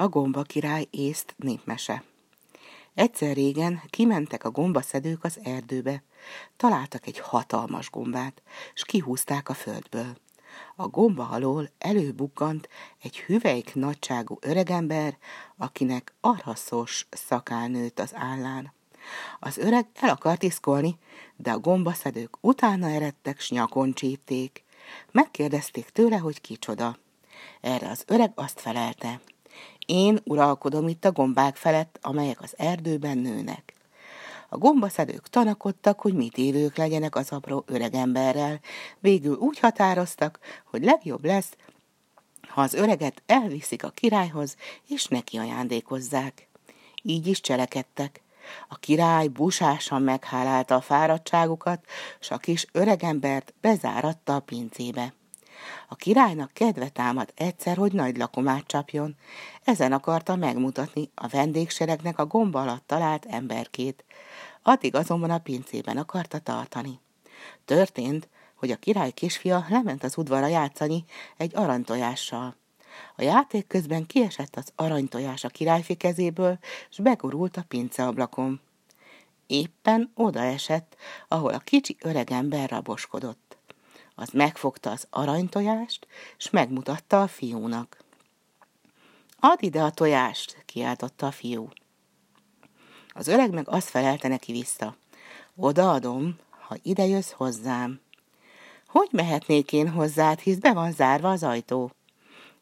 A gomba király észt népmese. Egyszer régen kimentek a gombaszedők az erdőbe. Találtak egy hatalmas gombát, s kihúzták a földből. A gomba alól előbukkant egy hüvelyk nagyságú öregember, akinek arhaszos szakál nőtt az állán. Az öreg el akart iszkolni, de a gombaszedők utána eredtek, s nyakon csípték. Megkérdezték tőle, hogy kicsoda. Erre az öreg azt felelte. Én uralkodom itt a gombák felett, amelyek az erdőben nőnek. A gombaszedők tanakodtak, hogy mit évők legyenek az apró öregemberrel. Végül úgy határoztak, hogy legjobb lesz, ha az öreget elviszik a királyhoz, és neki ajándékozzák. Így is cselekedtek. A király busásan meghálálta a fáradtságukat, s a kis öregembert bezáratta a pincébe. A királynak kedve támad egyszer, hogy nagy lakomát csapjon. Ezen akarta megmutatni a vendégseregnek a gomba alatt talált emberkét. Addig azonban a pincében akarta tartani. Történt, hogy a király kisfia lement az udvarra játszani egy aranytojással. A játék közben kiesett az aranytojás a királyfi kezéből, s begurult a pinceablakon. Éppen oda esett, ahol a kicsi öreg ember raboskodott. Az megfogta az aranytojást, s megmutatta a fiúnak. Add ide a tojást, kiáltotta a fiú. Az öreg meg azt felelte neki vissza. Odaadom, ha ide jössz hozzám. Hogy mehetnék én hozzád, hisz be van zárva az ajtó?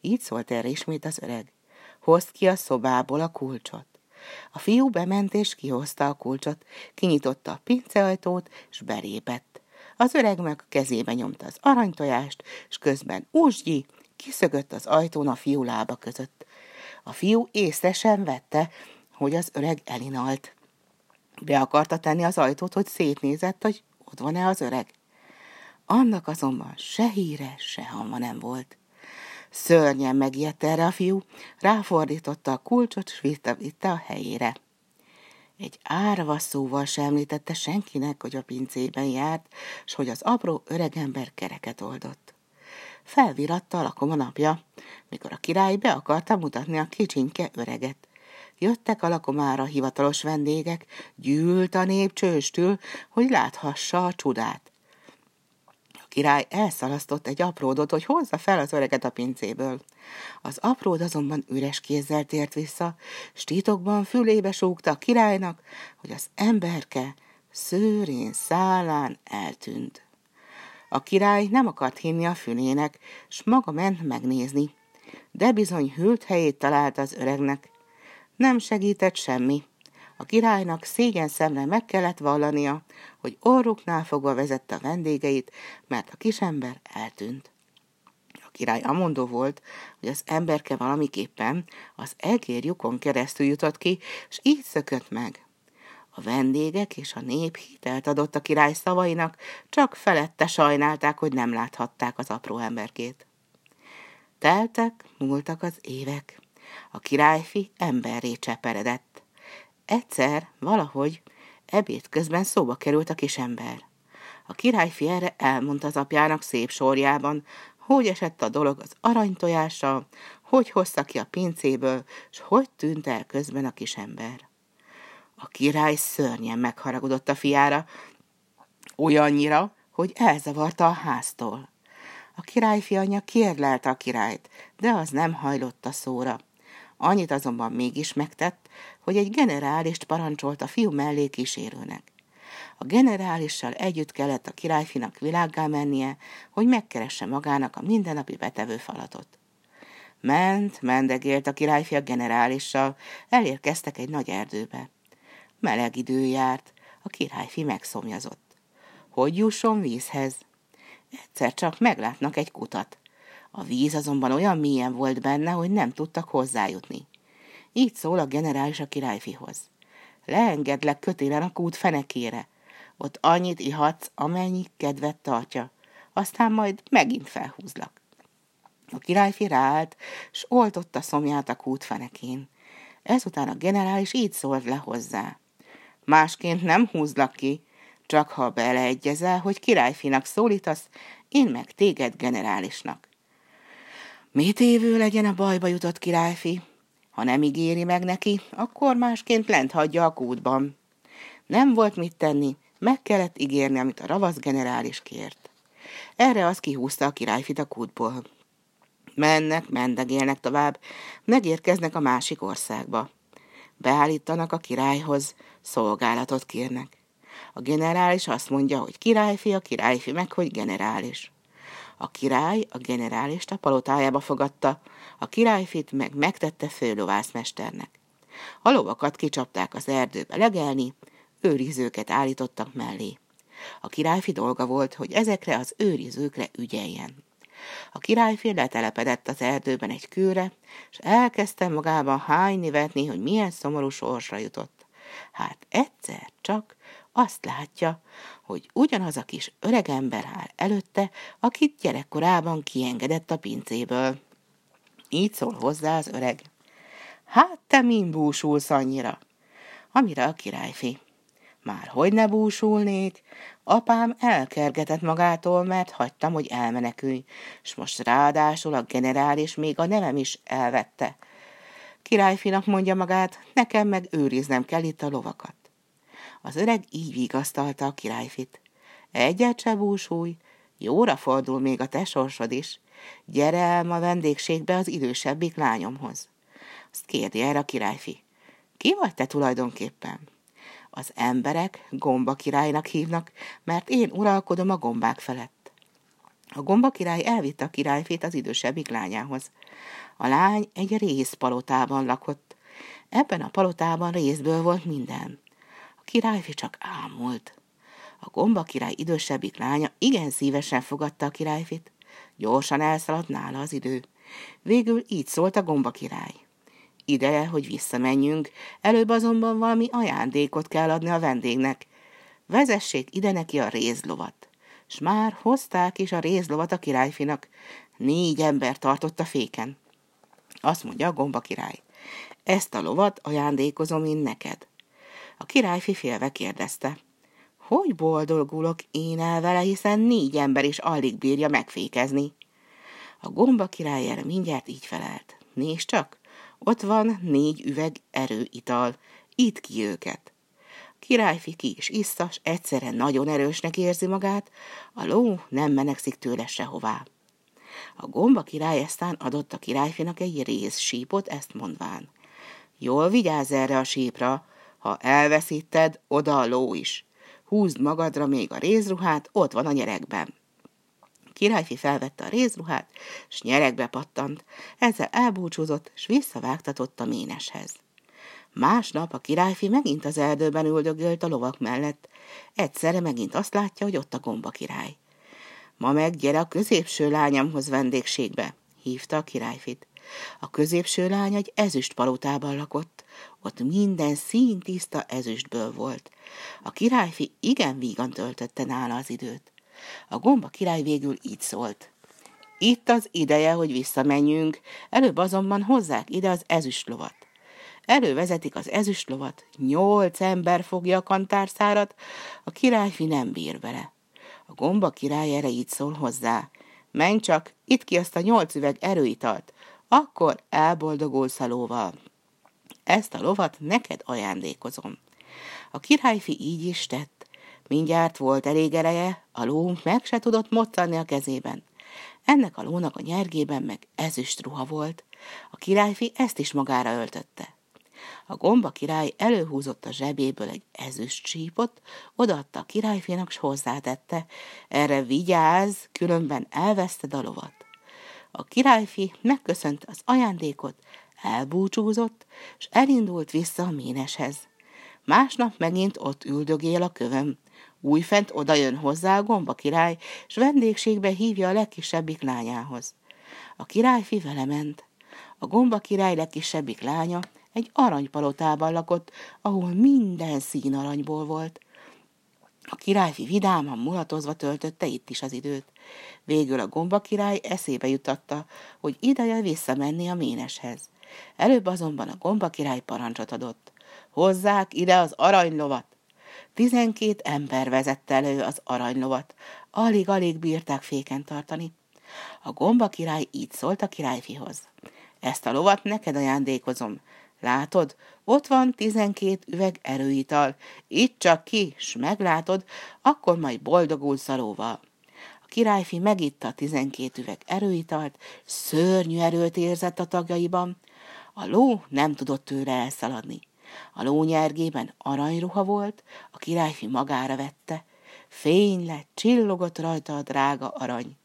Így szólt erre ismét az öreg. Hozd ki a szobából a kulcsot. A fiú bement és kihozta a kulcsot, kinyitotta a pinceajtót, és belépett. Az öreg meg kezébe nyomta az aranytojást, és közben úsgyi kiszögött az ajtón a fiú lába között. A fiú észre sem vette, hogy az öreg elinalt. Be akarta tenni az ajtót, hogy szétnézett, hogy ott van-e az öreg. Annak azonban se híre, se halma nem volt. Szörnyen megijedt erre a fiú, ráfordította a kulcsot, s vitte a helyére. Egy árva szóval sem említette senkinek, hogy a pincében járt, s hogy az apró öregember kereket oldott. Felviratta a lakom a napja, mikor a király be akarta mutatni a kicsinke öreget. Jöttek a lakomára hivatalos vendégek, gyűlt a nép csőstül, hogy láthassa a csodát király elszalasztott egy apródot, hogy hozza fel az öreget a pincéből. Az apród azonban üres kézzel tért vissza, s titokban fülébe súgta a királynak, hogy az emberke szőrén szálán eltűnt. A király nem akart hinni a fülének, s maga ment megnézni, de bizony hűlt helyét talált az öregnek. Nem segített semmi. A királynak szégyen szemre meg kellett vallania, hogy orruknál fogva vezette a vendégeit, mert a kisember eltűnt. A király amondó volt, hogy az emberke valamiképpen az egérjukon keresztül jutott ki, és így szökött meg. A vendégek és a nép hitelt adott a király szavainak, csak felette sajnálták, hogy nem láthatták az apró emberkét. Teltek, múltak az évek. A királyfi emberré cseperedett. Egyszer, valahogy, ebéd közben szóba került a kisember. A királyfi erre elmondta az apjának szép sorjában, hogy esett a dolog az aranytojással, hogy hozta ki a pincéből, s hogy tűnt el közben a kisember. A király szörnyen megharagudott a fiára, olyannyira, hogy elzavarta a háztól. A királyfi anyja kérlelte a királyt, de az nem hajlott a szóra. Annyit azonban mégis megtett, hogy egy generálist parancsolt a fiú mellé kísérőnek. A generálissal együtt kellett a királyfinak világgá mennie, hogy megkeresse magának a mindennapi betevő falatot. Ment, mendegélt a királyfi a generálissal, elérkeztek egy nagy erdőbe. Meleg idő járt, a királyfi megszomjazott. Hogy jusson vízhez? Egyszer csak meglátnak egy kutat. A víz azonban olyan mélyen volt benne, hogy nem tudtak hozzájutni. Így szól a generális a királyfihoz. Leengedlek kötélen a kút fenekére. Ott annyit ihatsz, amennyi kedvet tartja. Aztán majd megint felhúzlak. A királyfi ráállt, s oltotta szomját a kút fenekén. Ezután a generális így szólt le hozzá. Másként nem húzlak ki, csak ha beleegyezel, hogy királyfinak szólítasz, én meg téged generálisnak. Mit évő legyen a bajba jutott királyfi? Ha nem ígéri meg neki, akkor másként lent hagyja a kútban. Nem volt mit tenni, meg kellett ígérni, amit a ravasz generális kért. Erre az kihúzta a királyfit a kútból. Mennek, mendegélnek tovább, megérkeznek a másik országba. Beállítanak a királyhoz, szolgálatot kérnek. A generális azt mondja, hogy királyfi, a királyfi meg, hogy generális. A király a generálist a palotájába fogadta, a királyfit meg megtette főlovászmesternek. A lovakat kicsapták az erdőbe legelni, őrizőket állítottak mellé. A királyfi dolga volt, hogy ezekre az őrizőkre ügyeljen. A királyfi letelepedett az erdőben egy kőre, és elkezdte magában hányni vetni, hogy milyen szomorú sorsra jutott. Hát egyszer csak azt látja, hogy ugyanaz a kis öregember áll előtte, akit gyerekkorában kiengedett a pincéből. Így szól hozzá az öreg. Hát te min búsulsz annyira? Amire a királyfi. Már hogy ne búsulnék? Apám elkergetett magától, mert hagytam, hogy elmenekülj, s most ráadásul a generális még a nevem is elvette. Királyfinak mondja magát, nekem meg őriznem kell itt a lovakat. Az öreg így vigasztalta a királyfit. Egyet se búsulj, jóra fordul még a te sorsod is. Gyere el ma vendégségbe az idősebbik lányomhoz. Azt kérdi erre a királyfi. Ki vagy te tulajdonképpen? Az emberek gomba királynak hívnak, mert én uralkodom a gombák felett. A gomba király elvitte a királyfét az idősebbik lányához. A lány egy részpalotában lakott. Ebben a palotában részből volt minden. Királyfi csak ámult. A gomba király idősebbik lánya igen szívesen fogadta a királyfit. Gyorsan elszaladt nála az idő. Végül így szólt a gomba király. Ideje, hogy visszamenjünk, előbb azonban valami ajándékot kell adni a vendégnek. Vezessék ide neki a rézlovat. S már hozták is a rézlovat a királyfinak. Négy ember tartott a féken. Azt mondja a gomba király. Ezt a lovat ajándékozom én neked. A királyfi félve kérdezte. Hogy boldogulok én el vele, hiszen négy ember is alig bírja megfékezni. A gomba király erre mindjárt így felelt. Nézd csak, ott van négy üveg erőital, itt ki őket. Királyfi ki is issza, s egyszerre nagyon erősnek érzi magát, a ló nem menekszik tőle sehová. A gomba király eztán adott a királyfinak egy rész sípot, ezt mondván. Jól vigyázz erre a sípra, ha elveszíted, oda a ló is. Húzd magadra még a rézruhát, ott van a nyerekben. Királyfi felvette a rézruhát, s nyerekbe pattant, ezzel elbúcsúzott, s visszavágtatott a méneshez. Másnap a királyfi megint az erdőben üldögölt a lovak mellett. Egyszerre megint azt látja, hogy ott a gomba király. Ma meg gyere a középső lányamhoz vendégségbe, hívta a királyfit. A középső lány egy ezüst palotában lakott, ott minden szín tiszta ezüstből volt. A királyfi igen vígan töltötte nála az időt. A gomba király végül így szólt. Itt az ideje, hogy visszamenjünk, előbb azonban hozzák ide az ezüstlovat. Elővezetik az ezüstlovat, nyolc ember fogja a kantárszárat, a királyfi nem bír vele. A gomba király erre így szól hozzá. Menj csak, itt ki azt a nyolc üveg erőitalt, akkor elboldogulsz a lóval. Ezt a lovat neked ajándékozom. A királyfi így is tett. Mindjárt volt elég ereje, a ló meg se tudott moccani a kezében. Ennek a lónak a nyergében meg ezüst ruha volt. A királyfi ezt is magára öltötte. A gomba király előhúzott a zsebéből egy ezüst csípot, odaadta a királyfinak, s hozzátette, erre vigyázz, különben elveszted a lovat. A királyfi megköszönt az ajándékot, elbúcsúzott, és elindult vissza a méneshez. Másnap megint ott üldögél a kövöm. Újfent odajön hozzá a gomba király, s vendégségbe hívja a legkisebbik lányához. A királyfi vele ment. A gomba király legkisebbik lánya egy aranypalotában lakott, ahol minden szín aranyból volt. A királyfi vidáman mulatozva töltötte itt is az időt. Végül a gomba király eszébe jutatta, hogy ideje visszamenni a méneshez. Előbb azonban a gomba király parancsot adott. Hozzák ide az aranylovat! Tizenkét ember vezette elő az aranylovat. Alig-alig bírták féken tartani. A gomba király így szólt a királyfihoz. Ezt a lovat neked ajándékozom. Látod, ott van tizenkét üveg erőital. Itt csak ki, s meglátod, akkor majd boldogulsz a lóval. A királyfi megitta tizenkét üveg erőitalt, szörnyű erőt érzett a tagjaiban. A ló nem tudott tőle elszaladni. A ló nyergében aranyruha volt, a királyfi magára vette. Fény lett, csillogott rajta a drága arany.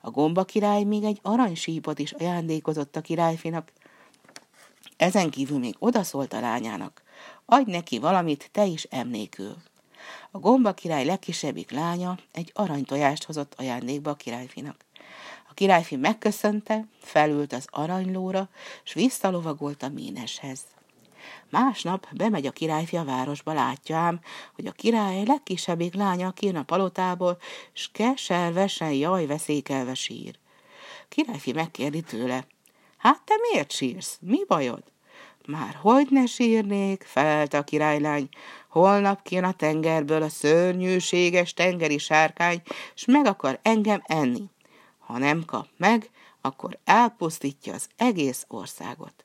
A gomba király még egy aranysípot is ajándékozott a királyfinak. Ezen kívül még odaszólt a lányának. Adj neki valamit, te is emlékül. A gomba király legkisebbik lánya egy aranytojást hozott ajándékba a királyfinak. A királyfi megköszönte, felült az aranylóra, s visszalovagolt a méneshez. Másnap bemegy a királyfi a városba, látja ám, hogy a király legkisebbik lánya kijön a palotából, s keservesen jaj veszékelve sír. Királyfi megkérdi tőle, hát te miért sírsz? Mi bajod? Már hogy ne sírnék, felelte a királylány, holnap kijön a tengerből a szörnyűséges tengeri sárkány, s meg akar engem enni. Ha nem kap meg, akkor elpusztítja az egész országot.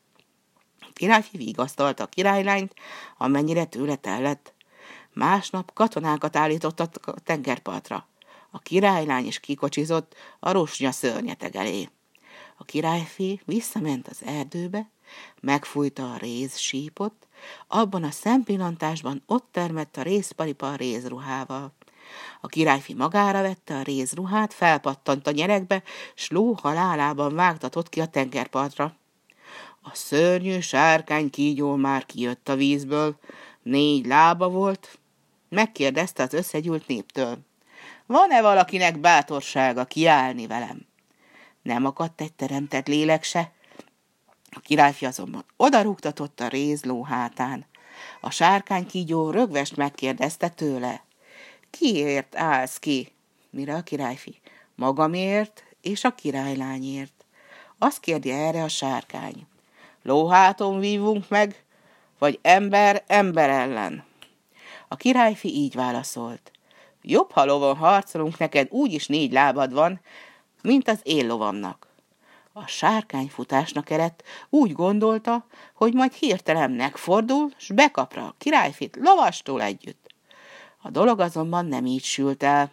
A királyfi vigasztalta a királylányt, amennyire tőle tellett. Másnap katonákat állítottak a tengerpartra. A királylány is kikocsizott a rusnya szörnyeteg elé. A királyfi visszament az erdőbe, megfújta a réz sípot, abban a szempillantásban ott termett a rézparipa a rézruhával. A királyfi magára vette a rézruhát, felpattant a nyerekbe, s ló halálában vágtatott ki a tengerpartra. A szörnyű sárkány kígyó már kijött a vízből, négy lába volt, megkérdezte az összegyűlt néptől. Van-e valakinek bátorsága kiállni velem? Nem akadt egy teremtett lélek se. A királyfi azonban odarúgtatott a rézló hátán. A sárkány kígyó rögvest megkérdezte tőle. Kiért állsz ki? Mire a királyfi? Magamért és a királylányért. Azt kérdi erre a sárkány. Lóháton vívunk meg, vagy ember ember ellen? A királyfi így válaszolt. Jobb, ha lovon harcolunk, neked úgyis négy lábad van, mint az én lovamnak. A sárkány futásnak eredt, úgy gondolta, hogy majd hirtelen megfordul, s bekapra a királyfit lovastól együtt. A dolog azonban nem így sült el.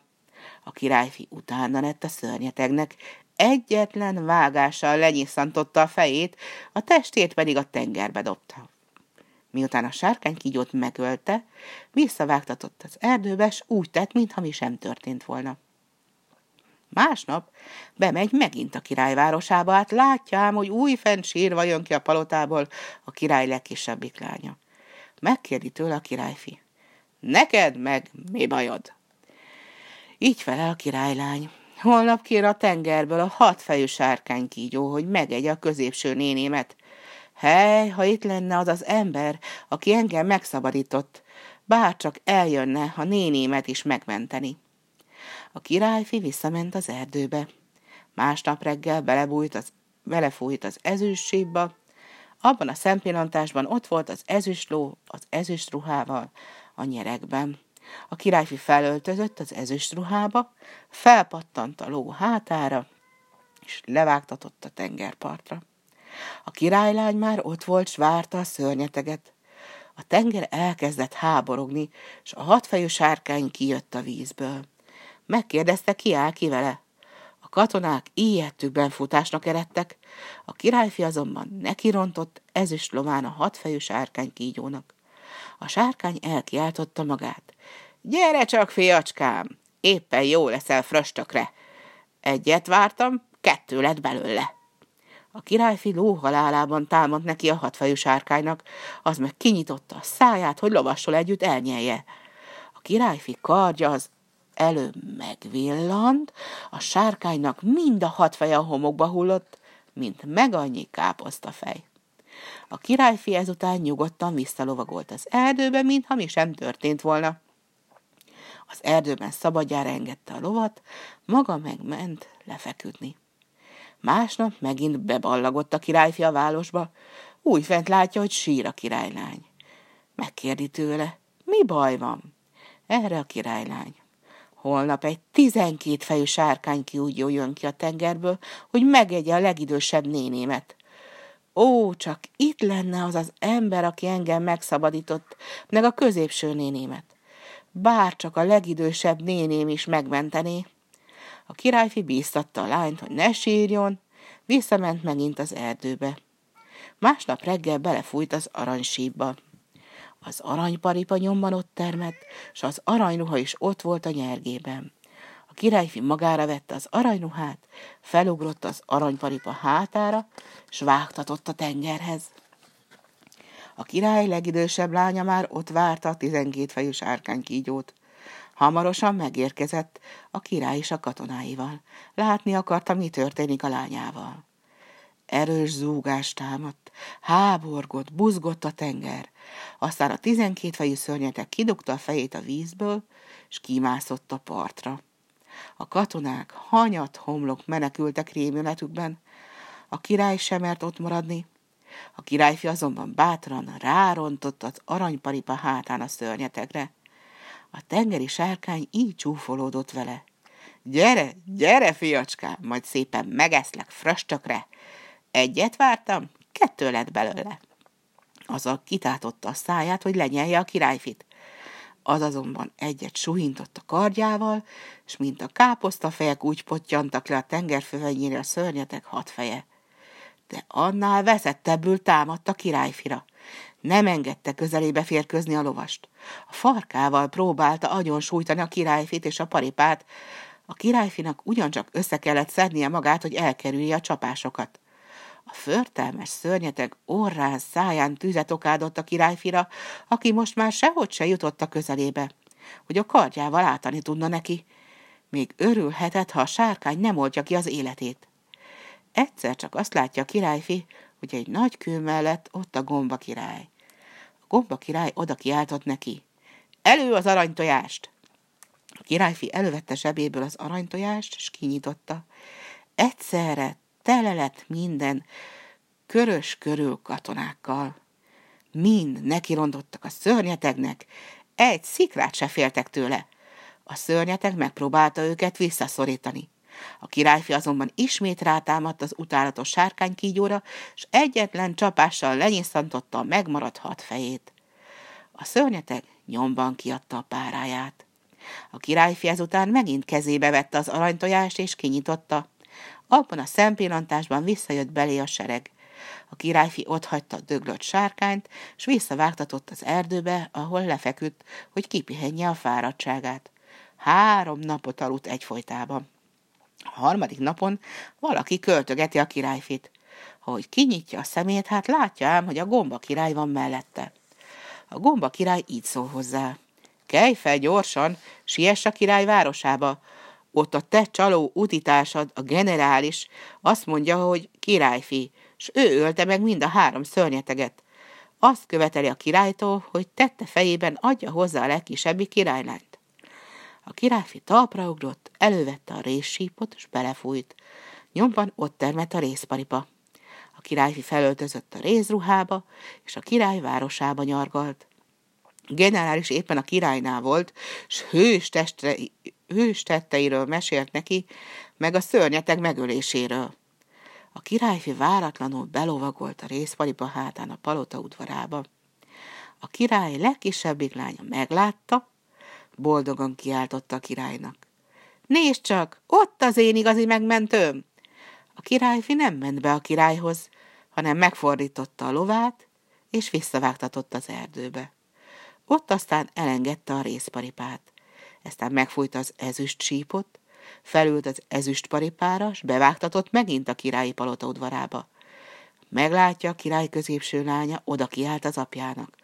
A királyfi utána lett a szörnyetegnek, egyetlen vágással lenyisszantotta a fejét, a testét pedig a tengerbe dobta. Miután a sárkány kígyót megölte, visszavágtatott az erdőbe, s úgy tett, mintha mi sem történt volna. Másnap bemegy megint a királyvárosába, hát látja ám, hogy új fent sírva jön ki a palotából a király legkisebbik lánya. Megkérdi tőle a királyfi. Neked meg mi bajod? Így felel a királylány. Holnap kér a tengerből a hatfejű sárkány kígyó, hogy megegye a középső nénémet. Hely, ha itt lenne az az ember, aki engem megszabadított, bárcsak eljönne a nénémet is megmenteni. A királyfi visszament az erdőbe. Másnap reggel belebújt az, belefújt az ezüstsípba, abban a szempillantásban ott volt az ezüstló az ezüst ruhával a nyerekben. A királyfi felöltözött az ezüst ruhába, felpattant a ló hátára, és levágtatott a tengerpartra. A királylány már ott volt, s várta a szörnyeteget. A tenger elkezdett háborogni, és a hatfejű sárkány kijött a vízből. Megkérdezte, ki áll ki vele. A katonák ijedtükben futásnak eredtek, a királyfi azonban nekirontott ezüst lován a hatfejű sárkány kígyónak. A sárkány elkiáltotta magát. Gyere csak, fiacskám, éppen jó leszel fröstökre. Egyet vártam, kettő lett belőle. A királyfi lóhalálában támadt neki a hatfejű sárkánynak, az meg kinyitotta a száját, hogy lovassal együtt elnyelje. A királyfi kardja az előbb megvillant, a sárkánynak mind a hat feje a homokba hullott, mint meg annyi fej. A királyfi ezután nyugodtan visszalovagolt az erdőbe, mintha mi sem történt volna. Az erdőben szabadjára engedte a lovat, maga megment lefeküdni. Másnap megint beballagott a királyfi a városba, úgy fent látja, hogy sír a királylány. Megkérdi tőle, mi baj van? Erre a királylány. Holnap egy tizenkét fejű sárkány kiúgyó jön ki a tengerből, hogy megegye a legidősebb nénémet. Ó, csak itt lenne az az ember, aki engem megszabadított, meg a középső nénémet. Bár csak a legidősebb néném is megmentené. A királyfi bíztatta a lányt, hogy ne sírjon, visszament megint az erdőbe. Másnap reggel belefújt az aranysípba. Az aranyparipa nyomban ott termett, s az aranyruha is ott volt a nyergében. A királyfi magára vette az aranyruhát, felugrott az aranyparipa hátára, s vágtatott a tengerhez. A király legidősebb lánya már ott várta a tizenkét fejű sárkánykígyót. Hamarosan megérkezett a király és a katonáival. Látni akarta, mi történik a lányával. Erős zúgás támadt, háborgott, buzgott a tenger. Aztán a tizenkét fejű szörnyetek kidugta a fejét a vízből, és kimászott a partra. A katonák hanyat homlok menekültek rémületükben. A király sem mert ott maradni. A királyfi azonban bátran rárontott az aranyparipa hátán a szörnyetegre. A tengeri sárkány így csúfolódott vele. Gyere, gyere, fiacskám, majd szépen megeszlek fröstökre. Egyet vártam, kettő lett belőle. Azzal kitátotta a száját, hogy lenyelje a királyfit. Az azonban egyet suhintott a kardjával, és mint a káposztafejek úgy pottyantak le a tengerfövenyére a szörnyetek hat feje. De annál veszettebbül támadt a királyfira. Nem engedte közelébe férközni a lovast. A farkával próbálta agyon sújtani a királyfit és a paripát. A királyfinak ugyancsak össze kellett szednie magát, hogy elkerülje a csapásokat. A förtelmes szörnyeteg orrán, száján tüzet okádott a királyfira, aki most már sehogy se jutott a közelébe, hogy a kardjával átani tudna neki. Még örülhetett, ha a sárkány nem oltja ki az életét. Egyszer csak azt látja a királyfi, hogy egy nagy kő mellett ott a gomba király. A gomba király oda kiáltott neki. Elő az aranytojást! A királyfi elővette zsebéből az aranytojást, és kinyitotta. Egyszerre tele lett minden körös körül katonákkal. Mind nekirontottak a szörnyetegnek, egy szikrát se féltek tőle. A szörnyeteg megpróbálta őket visszaszorítani. A királyfi azonban ismét rátámadt az utálatos sárkánykígyóra, és egyetlen csapással lenyisszantotta a megmaradt hat fejét. A szörnyeteg nyomban kiadta a páráját. A királyfi ezután megint kezébe vette az aranytojást, és kinyitotta. Abban a szempillantásban visszajött belé a sereg. A királyfi otthagyta a döglött sárkányt, s visszavágtatott az erdőbe, ahol lefeküdt, hogy kipihenje a fáradtságát. Három napot aludt egyfolytában. A harmadik napon valaki költögeti a királyfit. Ahogy kinyitja a szemét, hát látja ám, hogy a gomba király van mellette. A gomba király így szól hozzá. Kelj fel gyorsan, siess a király városába, ott a te csaló utitársad, a generális, azt mondja, hogy királyfi, s ő ölte meg mind a három szörnyeteget. Azt követeli a királytól, hogy tette fejében adja hozzá a legkisebbi királylányt. A királyfi talpra ugrott, elővette a réssípot, és belefújt. Nyomban ott termett a részparipa. A királyfi felöltözött a rézruhába, és a király városába nyargalt. Generális éppen a királynál volt, s hős testre hős tetteiről mesélt neki, meg a szörnyeteg megöléséről. A királyfi váratlanul belovagolt a részpaliba hátán a palota udvarába. A király legkisebbik lánya meglátta, boldogan kiáltotta a királynak. Nézd csak, ott az én igazi megmentőm! A királyfi nem ment be a királyhoz, hanem megfordította a lovát, és visszavágtatott az erdőbe. Ott aztán elengedte a részparipát aztán megfújta az ezüst sípot, felült az ezüst paripára, s bevágtatott megint a királyi palota udvarába. Meglátja a király középső lánya, oda kiált az apjának.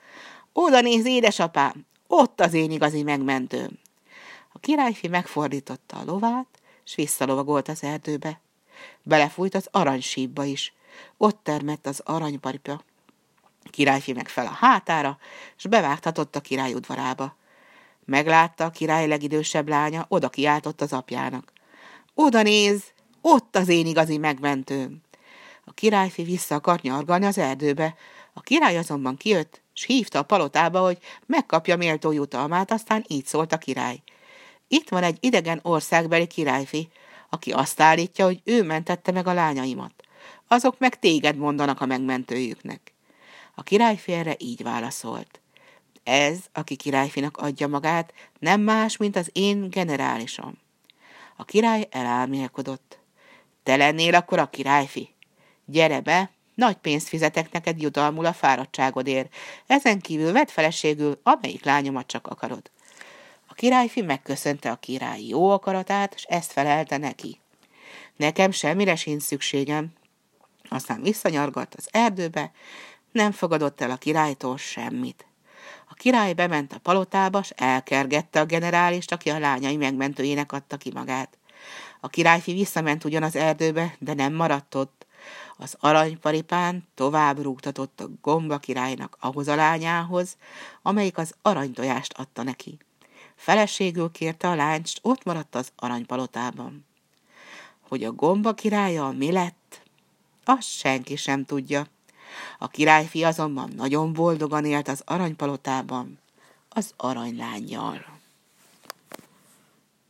Oda néz, édesapám, ott az én igazi megmentőm. A királyfi megfordította a lovát, s visszalovagolt az erdőbe. Belefújt az aranysípba is. Ott termett az aranyparipa. Királyfi meg fel a hátára, s bevágtatott a király udvarába. Meglátta a király legidősebb lánya, oda kiáltott az apjának. Oda néz, ott az én igazi megmentőm. A királyfi vissza akart nyargalni az erdőbe. A király azonban kijött, s hívta a palotába, hogy megkapja méltó jutalmát, aztán így szólt a király. Itt van egy idegen országbeli királyfi, aki azt állítja, hogy ő mentette meg a lányaimat. azok meg téged mondanak a megmentőjüknek. A királyfi erre így válaszolt. Ez, aki királyfinak adja magát, nem más, mint az én generálisom. A király elálmélkodott. Te lennél akkor a királyfi? Gyere be, nagy pénzt fizetek neked jutalmul a fáradtságodért. Ezen kívül vedd feleségül, amelyik lányomat csak akarod. A királyfi megköszönte a király jó akaratát, és ezt felelte neki. Nekem semmire sincs szükségem. Aztán visszanyargott az erdőbe, nem fogadott el a királytól semmit. Király bement a palotába, s elkergette a generálist, aki a lányai megmentőjének adta ki magát. A királyfi visszament ugyan az erdőbe, de nem maradt ott. Az aranyparipán tovább rúgtatott a gomba királynak ahhoz a lányához, amelyik az aranytojást adta neki. Feleségül kérte a lányt, s ott maradt az aranypalotában. Hogy a gomba királya mi lett, azt senki sem tudja. A királyfi azonban nagyon boldogan élt az aranypalotában az aranylányjal.